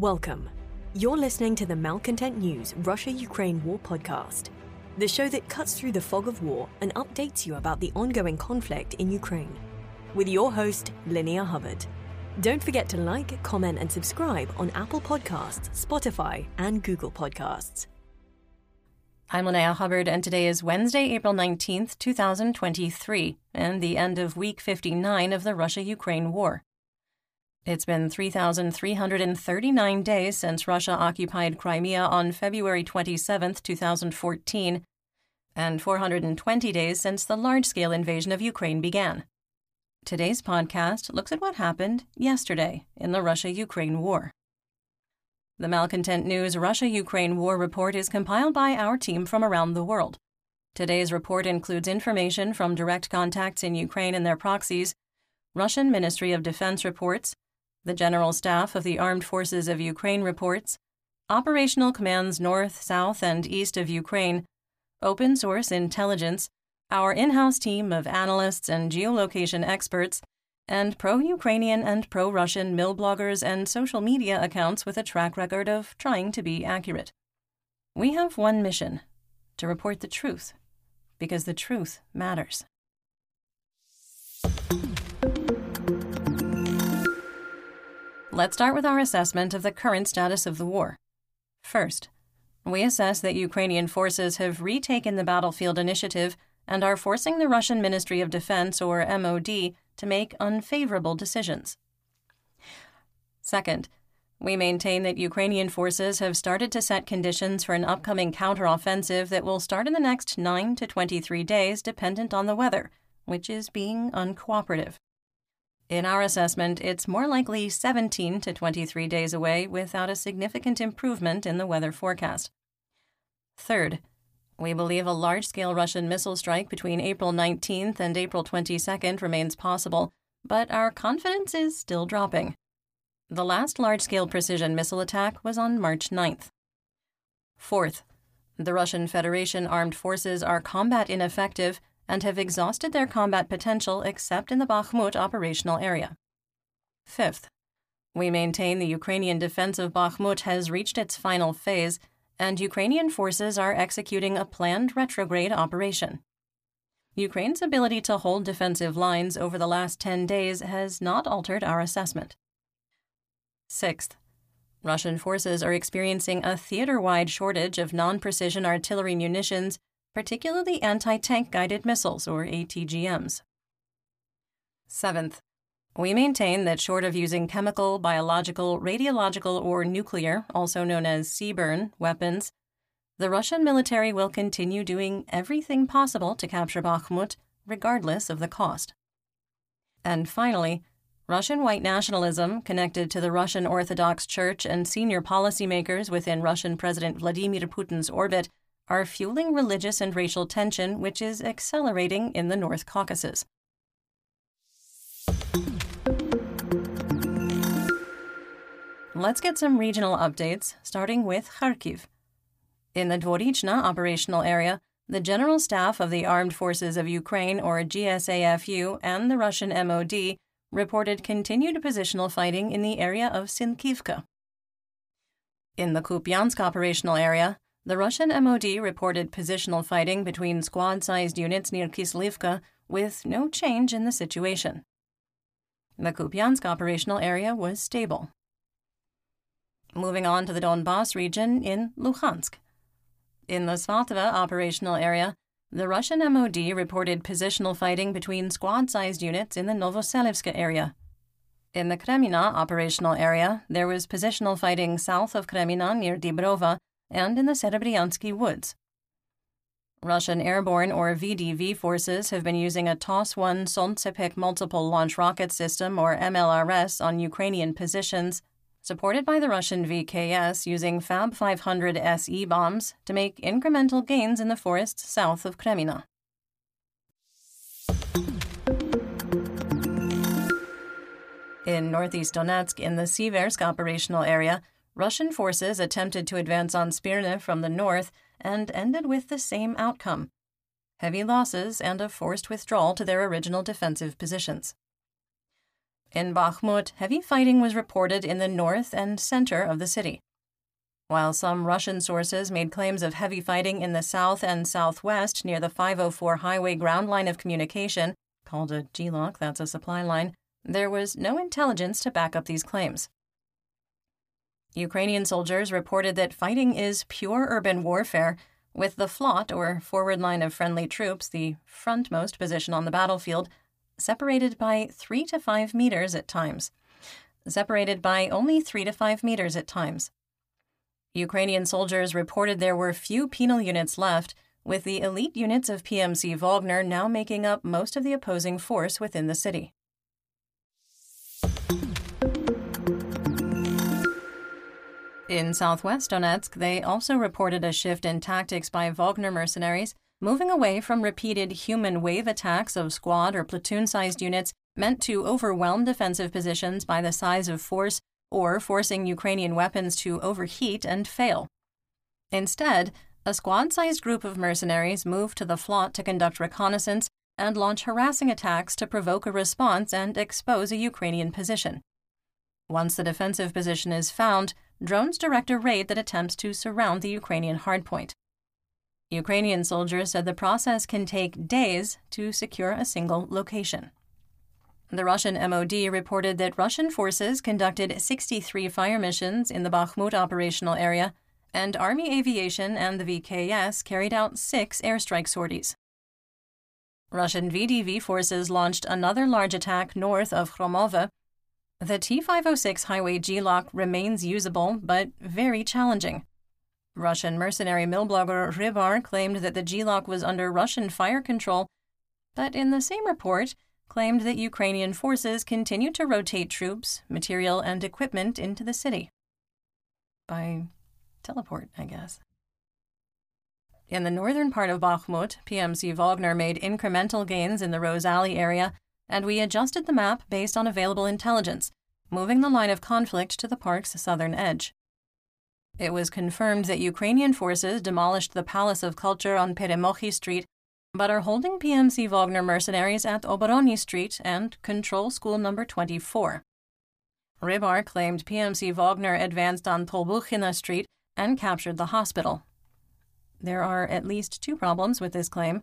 Welcome. You're listening to the Malcontent News Russia Ukraine War podcast, the show that cuts through the fog of war and updates you about the ongoing conflict in Ukraine. With your host, Linnea Hubbard. Don't forget to like, comment, and subscribe on Apple Podcasts, Spotify, and Google Podcasts. I'm Linnea Hubbard, and today is Wednesday, April 19th, 2023, and the end of week 59 of the Russia Ukraine war. It's been 3,339 days since Russia occupied Crimea on February 27, 2014, and 420 days since the large scale invasion of Ukraine began. Today's podcast looks at what happened yesterday in the Russia Ukraine war. The Malcontent News Russia Ukraine War Report is compiled by our team from around the world. Today's report includes information from direct contacts in Ukraine and their proxies, Russian Ministry of Defense reports, the General Staff of the Armed Forces of Ukraine reports, operational commands north, south, and east of Ukraine, open source intelligence, our in house team of analysts and geolocation experts, and pro Ukrainian and pro Russian mill bloggers and social media accounts with a track record of trying to be accurate. We have one mission to report the truth, because the truth matters. Let's start with our assessment of the current status of the war. First, we assess that Ukrainian forces have retaken the battlefield initiative and are forcing the Russian Ministry of Defense, or MOD, to make unfavorable decisions. Second, we maintain that Ukrainian forces have started to set conditions for an upcoming counteroffensive that will start in the next 9 to 23 days, dependent on the weather, which is being uncooperative. In our assessment, it's more likely 17 to 23 days away without a significant improvement in the weather forecast. Third, we believe a large scale Russian missile strike between April 19th and April 22nd remains possible, but our confidence is still dropping. The last large scale precision missile attack was on March 9th. Fourth, the Russian Federation armed forces are combat ineffective and have exhausted their combat potential except in the Bakhmut operational area. Fifth, we maintain the Ukrainian defense of Bakhmut has reached its final phase, and Ukrainian forces are executing a planned retrograde operation. Ukraine's ability to hold defensive lines over the last 10 days has not altered our assessment. Sixth, Russian forces are experiencing a theater wide shortage of non precision artillery munitions particularly anti tank guided missiles, or ATGMs. Seventh, we maintain that short of using chemical, biological, radiological, or nuclear, also known as CBRN, weapons, the Russian military will continue doing everything possible to capture Bakhmut, regardless of the cost. And finally, Russian white nationalism, connected to the Russian Orthodox Church and senior policymakers within Russian President Vladimir Putin's orbit, are fueling religious and racial tension, which is accelerating in the North Caucasus. Let's get some regional updates, starting with Kharkiv. In the Dvorichna operational area, the General Staff of the Armed Forces of Ukraine, or GSAFU, and the Russian MOD reported continued positional fighting in the area of Sinkivka. In the Kupiansk operational area, the Russian MOD reported positional fighting between squad sized units near Kislivka with no change in the situation. The Kupiansk operational area was stable. Moving on to the Donbass region in Luhansk. In the Svatova operational area, the Russian MOD reported positional fighting between squad sized units in the Novoselivska area. In the Kremina operational area, there was positional fighting south of Kremina near Dibrova and in the Serebryansky woods. Russian airborne or VDV forces have been using a TOS 1 Solntsepak multiple launch rocket system or MLRS on Ukrainian positions, supported by the Russian VKS using Fab 500 SE bombs to make incremental gains in the forests south of Kremina. In northeast Donetsk, in the Siversk operational area, Russian forces attempted to advance on Spirne from the north and ended with the same outcome heavy losses and a forced withdrawal to their original defensive positions. In Bakhmut, heavy fighting was reported in the north and center of the city. While some Russian sources made claims of heavy fighting in the south and southwest near the 504 highway ground line of communication, called a GLOC, that's a supply line, there was no intelligence to back up these claims. Ukrainian soldiers reported that fighting is pure urban warfare, with the FLOT, or forward line of friendly troops, the frontmost position on the battlefield, separated by 3 to 5 meters at times. Separated by only 3 to 5 meters at times. Ukrainian soldiers reported there were few penal units left, with the elite units of PMC Wagner now making up most of the opposing force within the city. In southwest Donetsk, they also reported a shift in tactics by Wagner mercenaries, moving away from repeated human wave attacks of squad or platoon sized units meant to overwhelm defensive positions by the size of force or forcing Ukrainian weapons to overheat and fail. Instead, a squad sized group of mercenaries moved to the FLOT to conduct reconnaissance and launch harassing attacks to provoke a response and expose a Ukrainian position. Once the defensive position is found, drones direct a raid that attempts to surround the Ukrainian hardpoint. Ukrainian soldiers said the process can take days to secure a single location. The Russian MOD reported that Russian forces conducted 63 fire missions in the Bakhmut operational area, and Army Aviation and the VKS carried out six airstrike sorties. Russian VDV forces launched another large attack north of Khromove the T506 highway GLOC remains usable, but very challenging. Russian mercenary mill blogger Rybar claimed that the GLOC was under Russian fire control, but in the same report, claimed that Ukrainian forces continue to rotate troops, material, and equipment into the city. By teleport, I guess. In the northern part of Bakhmut, PMC Wagner made incremental gains in the Rose Alley area and we adjusted the map based on available intelligence, moving the line of conflict to the park's southern edge. It was confirmed that Ukrainian forces demolished the Palace of Culture on Peremokhi Street, but are holding PMC Wagner mercenaries at Oborony Street and control school number 24. Rybar claimed PMC Wagner advanced on Tolbuchina Street and captured the hospital. There are at least two problems with this claim.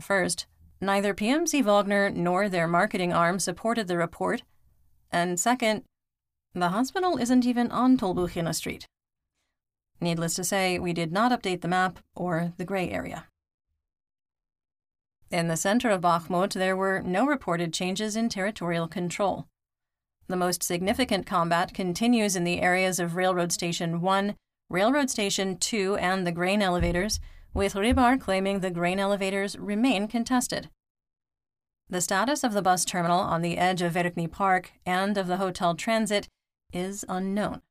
First, Neither PMC Wagner nor their marketing arm supported the report. And second, the hospital isn't even on Tolbuchina Street. Needless to say, we did not update the map or the gray area. In the center of Bakhmut, there were no reported changes in territorial control. The most significant combat continues in the areas of Railroad Station 1, Railroad Station 2, and the grain elevators, with Rybar claiming the grain elevators remain contested. The status of the bus terminal on the edge of Verkhny Park and of the hotel transit is unknown.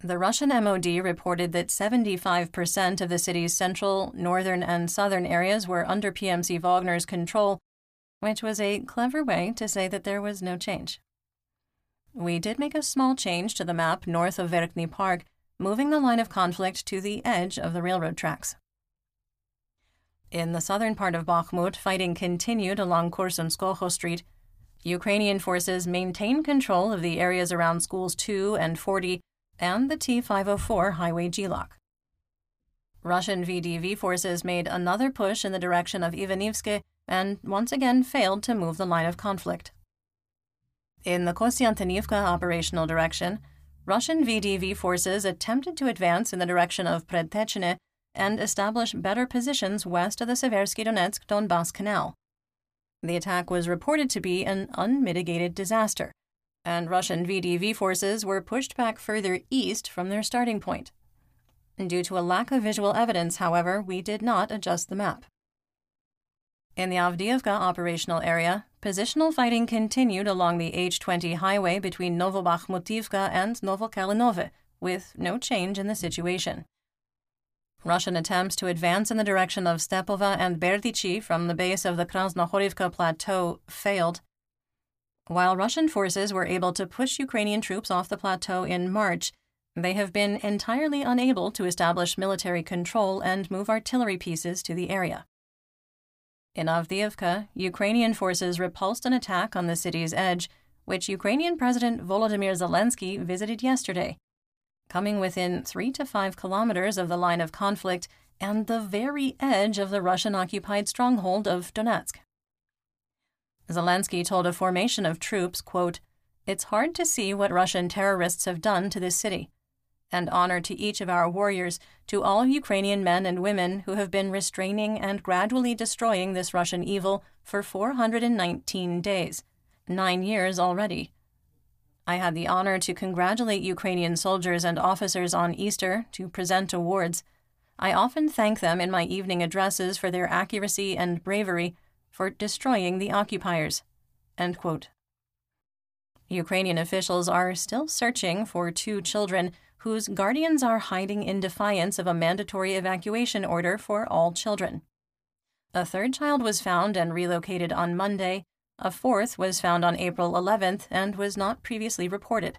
The Russian MOD reported that 75% of the city's central, northern, and southern areas were under PMC Wagner's control, which was a clever way to say that there was no change. We did make a small change to the map north of Verkhny Park, moving the line of conflict to the edge of the railroad tracks. In the southern part of Bakhmut, fighting continued along Korsunskoho Street. Ukrainian forces maintained control of the areas around schools 2 and 40 and the T504 highway GLOC. Russian VDV forces made another push in the direction of Ivanivske and once again failed to move the line of conflict. In the Kostyantinivka operational direction, Russian VDV forces attempted to advance in the direction of Predtechne and establish better positions west of the Seversky Donetsk Donbass Canal. The attack was reported to be an unmitigated disaster, and Russian VDV forces were pushed back further east from their starting point. Due to a lack of visual evidence, however, we did not adjust the map. In the Avdiivka operational area, positional fighting continued along the H20 highway between Novobakhmutivka and Novokalinove, with no change in the situation. Russian attempts to advance in the direction of Stepova and Berdichi from the base of the Krasnohorivka plateau failed. While Russian forces were able to push Ukrainian troops off the plateau in March, they have been entirely unable to establish military control and move artillery pieces to the area. In Avdiivka, Ukrainian forces repulsed an attack on the city's edge, which Ukrainian President Volodymyr Zelensky visited yesterday, coming within three to five kilometers of the line of conflict and the very edge of the Russian occupied stronghold of Donetsk. Zelensky told a formation of troops, quote, It's hard to see what Russian terrorists have done to this city. And honor to each of our warriors, to all Ukrainian men and women who have been restraining and gradually destroying this Russian evil for 419 days, nine years already. I had the honor to congratulate Ukrainian soldiers and officers on Easter to present awards. I often thank them in my evening addresses for their accuracy and bravery for destroying the occupiers. Ukrainian officials are still searching for two children whose guardians are hiding in defiance of a mandatory evacuation order for all children. A third child was found and relocated on Monday. A fourth was found on April 11th and was not previously reported.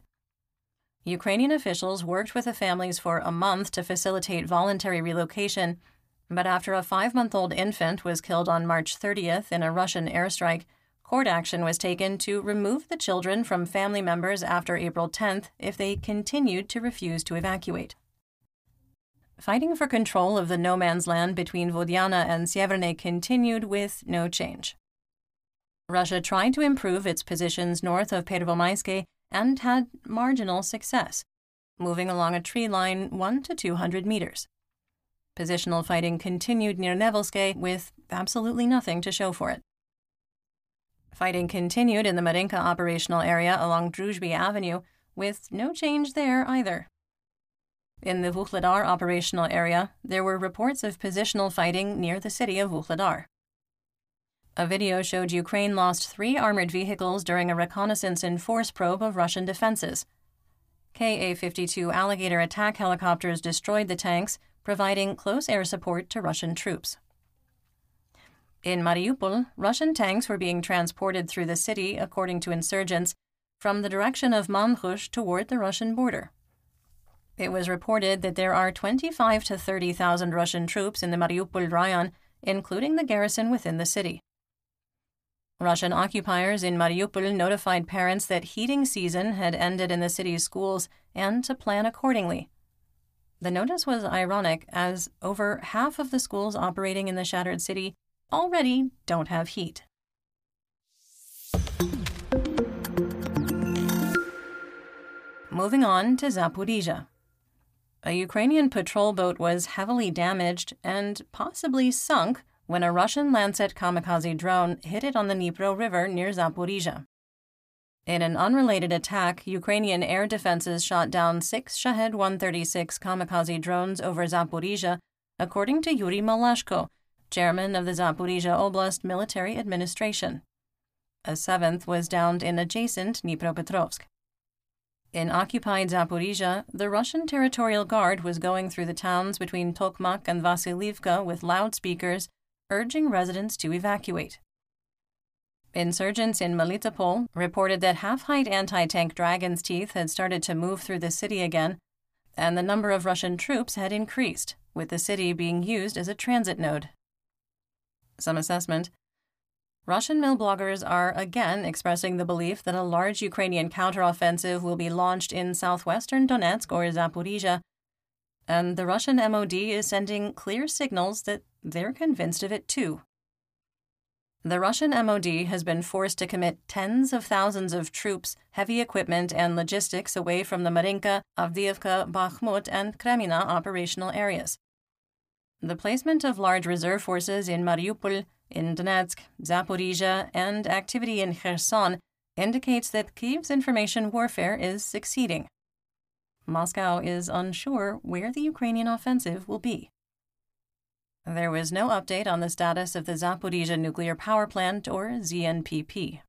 Ukrainian officials worked with the families for a month to facilitate voluntary relocation but after a five month old infant was killed on March 30th in a Russian airstrike, court action was taken to remove the children from family members after April 10th if they continued to refuse to evacuate. Fighting for control of the no man's land between Vodiana and Sieverne continued with no change. Russia tried to improve its positions north of Pervomaiske and had marginal success, moving along a tree line 1 to 200 meters. Positional fighting continued near Nevelske with absolutely nothing to show for it. Fighting continued in the Marinka operational area along Druzhby Avenue with no change there either. In the Vuhledar operational area, there were reports of positional fighting near the city of Vuhledar. A video showed Ukraine lost three armored vehicles during a reconnaissance and force probe of Russian defenses. Ka 52 Alligator attack helicopters destroyed the tanks, providing close air support to Russian troops. In Mariupol, Russian tanks were being transported through the city, according to insurgents, from the direction of Manhush toward the Russian border. It was reported that there are 25 to 30,000 Russian troops in the Mariupol Rayon, including the garrison within the city. Russian occupiers in Mariupol notified parents that heating season had ended in the city's schools and to plan accordingly. The notice was ironic, as over half of the schools operating in the shattered city already don't have heat. Moving on to Zaporizhia. A Ukrainian patrol boat was heavily damaged and possibly sunk when a Russian Lancet kamikaze drone hit it on the Dnipro River near Zaporizhia. In an unrelated attack, Ukrainian air defenses shot down six Shahed 136 kamikaze drones over Zaporizhia, according to Yuri Malashko, chairman of the Zaporizhia Oblast Military Administration. A seventh was downed in adjacent Dnipropetrovsk. In occupied Zaporizhia, the Russian Territorial Guard was going through the towns between Tokmak and Vasilivka with loudspeakers, urging residents to evacuate. Insurgents in Melitopol reported that half height anti tank Dragon's Teeth had started to move through the city again, and the number of Russian troops had increased, with the city being used as a transit node. Some assessment Russian mill bloggers are again expressing the belief that a large Ukrainian counteroffensive will be launched in southwestern Donetsk or Zaporizhia, and the Russian MOD is sending clear signals that they're convinced of it too. The Russian MOD has been forced to commit tens of thousands of troops, heavy equipment, and logistics away from the Marinka, Avdiivka, Bakhmut, and Kremina operational areas. The placement of large reserve forces in Mariupol, in Donetsk, Zaporizhia, and activity in Kherson indicates that Kyiv's information warfare is succeeding. Moscow is unsure where the Ukrainian offensive will be. There was no update on the status of the Zaporizhia nuclear power plant or ZNPP.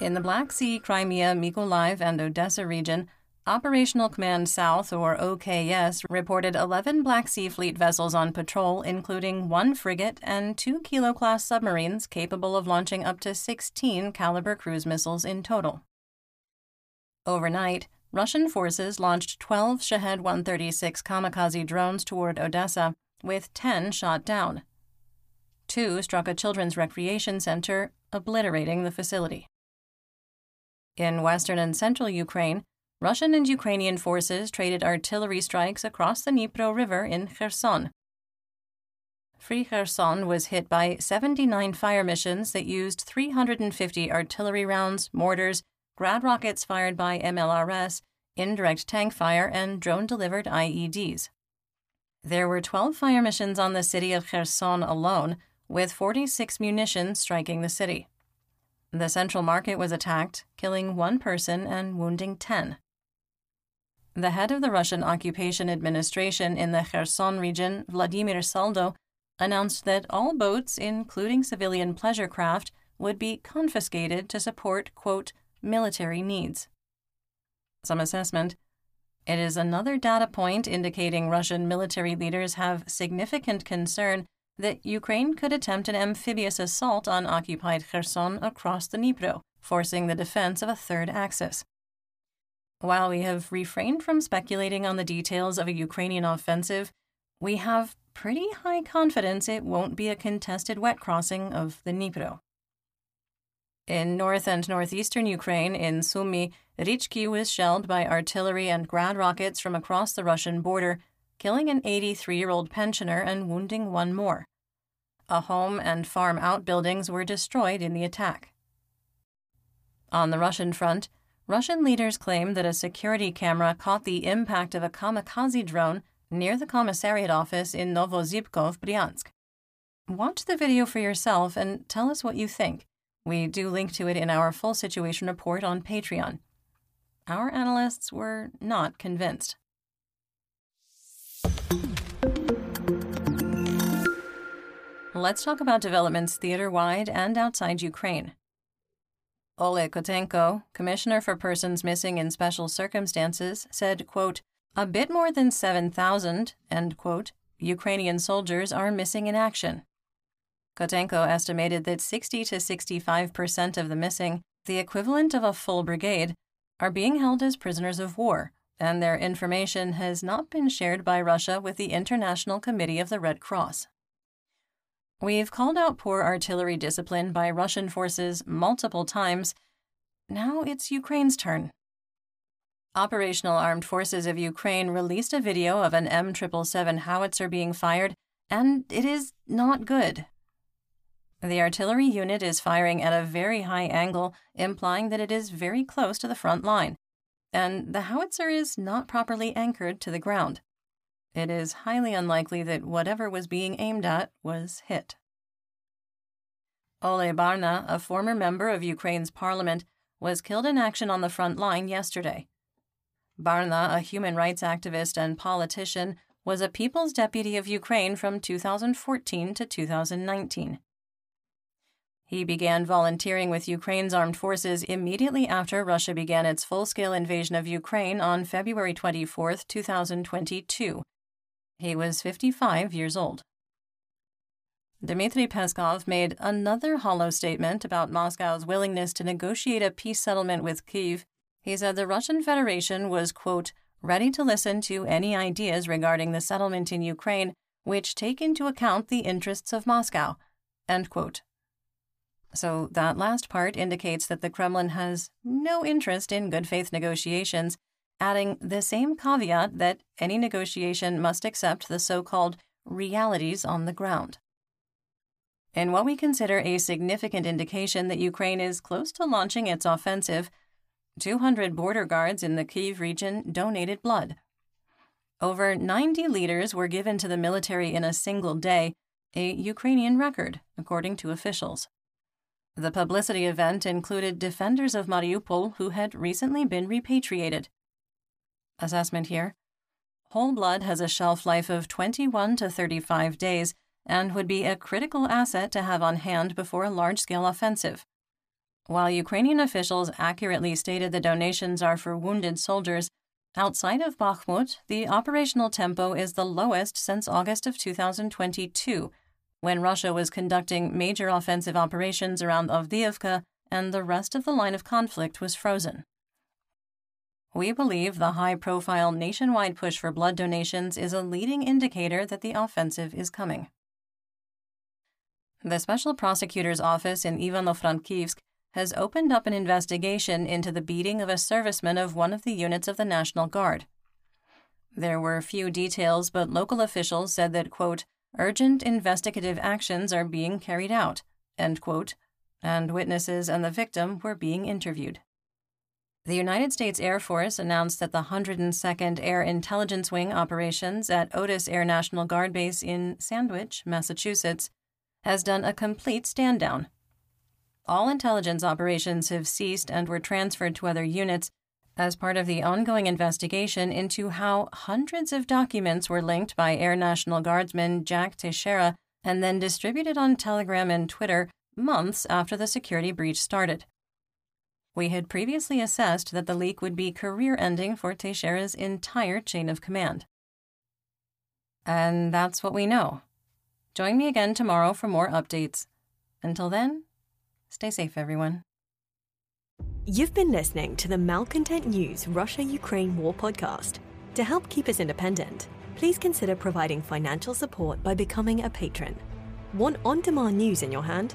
In the Black Sea, Crimea, Mykolaiv, and Odessa region, Operational Command South, or OKS, reported 11 Black Sea Fleet vessels on patrol, including one frigate and two Kilo class submarines capable of launching up to 16 Kalibr cruise missiles in total. Overnight, Russian forces launched 12 Shahed 136 kamikaze drones toward Odessa, with 10 shot down. Two struck a children's recreation center, obliterating the facility. In western and central Ukraine, Russian and Ukrainian forces traded artillery strikes across the Dnipro River in Kherson. Free Kherson was hit by 79 fire missions that used 350 artillery rounds, mortars, grad rockets fired by MLRS, indirect tank fire, and drone delivered IEDs. There were 12 fire missions on the city of Kherson alone, with 46 munitions striking the city. The central market was attacked, killing one person and wounding 10. The head of the Russian occupation administration in the Kherson region, Vladimir Saldo, announced that all boats, including civilian pleasure craft, would be confiscated to support, quote, military needs. Some assessment. It is another data point indicating Russian military leaders have significant concern that Ukraine could attempt an amphibious assault on occupied Kherson across the Dnipro, forcing the defense of a third axis. While we have refrained from speculating on the details of a Ukrainian offensive, we have pretty high confidence it won't be a contested wet crossing of the Dnipro. In north and northeastern Ukraine, in Sumy, Rychki was shelled by artillery and grad rockets from across the Russian border, killing an 83 year old pensioner and wounding one more. A home and farm outbuildings were destroyed in the attack. On the Russian front, Russian leaders claim that a security camera caught the impact of a kamikaze drone near the commissariat office in Novozybkov, Bryansk. Watch the video for yourself and tell us what you think. We do link to it in our full situation report on Patreon. Our analysts were not convinced. Let's talk about developments theater wide and outside Ukraine. Oleg Kotenko, Commissioner for Persons Missing in Special Circumstances, said, quote, a bit more than 7,000, end quote, Ukrainian soldiers are missing in action. Kotenko estimated that 60 to 65 percent of the missing, the equivalent of a full brigade, are being held as prisoners of war, and their information has not been shared by Russia with the International Committee of the Red Cross. We've called out poor artillery discipline by Russian forces multiple times. Now it's Ukraine's turn. Operational Armed Forces of Ukraine released a video of an M777 howitzer being fired, and it is not good. The artillery unit is firing at a very high angle, implying that it is very close to the front line, and the howitzer is not properly anchored to the ground. It is highly unlikely that whatever was being aimed at was hit. Oleh Barna, a former member of Ukraine's parliament, was killed in action on the front line yesterday. Barna, a human rights activist and politician, was a People's Deputy of Ukraine from 2014 to 2019. He began volunteering with Ukraine's armed forces immediately after Russia began its full scale invasion of Ukraine on February 24, 2022, he was 55 years old. Dmitry Peskov made another hollow statement about Moscow's willingness to negotiate a peace settlement with Kiev. He said the Russian Federation was, quote, ready to listen to any ideas regarding the settlement in Ukraine which take into account the interests of Moscow, end quote. So that last part indicates that the Kremlin has no interest in good faith negotiations adding the same caveat that any negotiation must accept the so called realities on the ground. In what we consider a significant indication that Ukraine is close to launching its offensive, 200 border guards in the Kiev region donated blood. Over 90 liters were given to the military in a single day, a Ukrainian record, according to officials. The publicity event included defenders of Mariupol who had recently been repatriated assessment here. Whole blood has a shelf life of 21 to 35 days and would be a critical asset to have on hand before a large scale offensive. While Ukrainian officials accurately stated the donations are for wounded soldiers, outside of Bakhmut, the operational tempo is the lowest since August of 2022, when Russia was conducting major offensive operations around Avdiivka and the rest of the line of conflict was frozen. We believe the high profile nationwide push for blood donations is a leading indicator that the offensive is coming. The Special Prosecutor's Office in Ivano-Frankivsk has opened up an investigation into the beating of a serviceman of one of the units of the National Guard. There were few details, but local officials said that, quote, urgent investigative actions are being carried out, end quote, and witnesses and the victim were being interviewed. The United States Air Force announced that the 102nd Air Intelligence Wing operations at Otis Air National Guard Base in Sandwich, Massachusetts, has done a complete stand down. All intelligence operations have ceased and were transferred to other units as part of the ongoing investigation into how hundreds of documents were linked by Air National Guardsman Jack Teixeira and then distributed on Telegram and Twitter months after the security breach started. We had previously assessed that the leak would be career ending for Teixeira's entire chain of command. And that's what we know. Join me again tomorrow for more updates. Until then, stay safe, everyone. You've been listening to the Malcontent News Russia Ukraine War podcast. To help keep us independent, please consider providing financial support by becoming a patron. Want on demand news in your hand?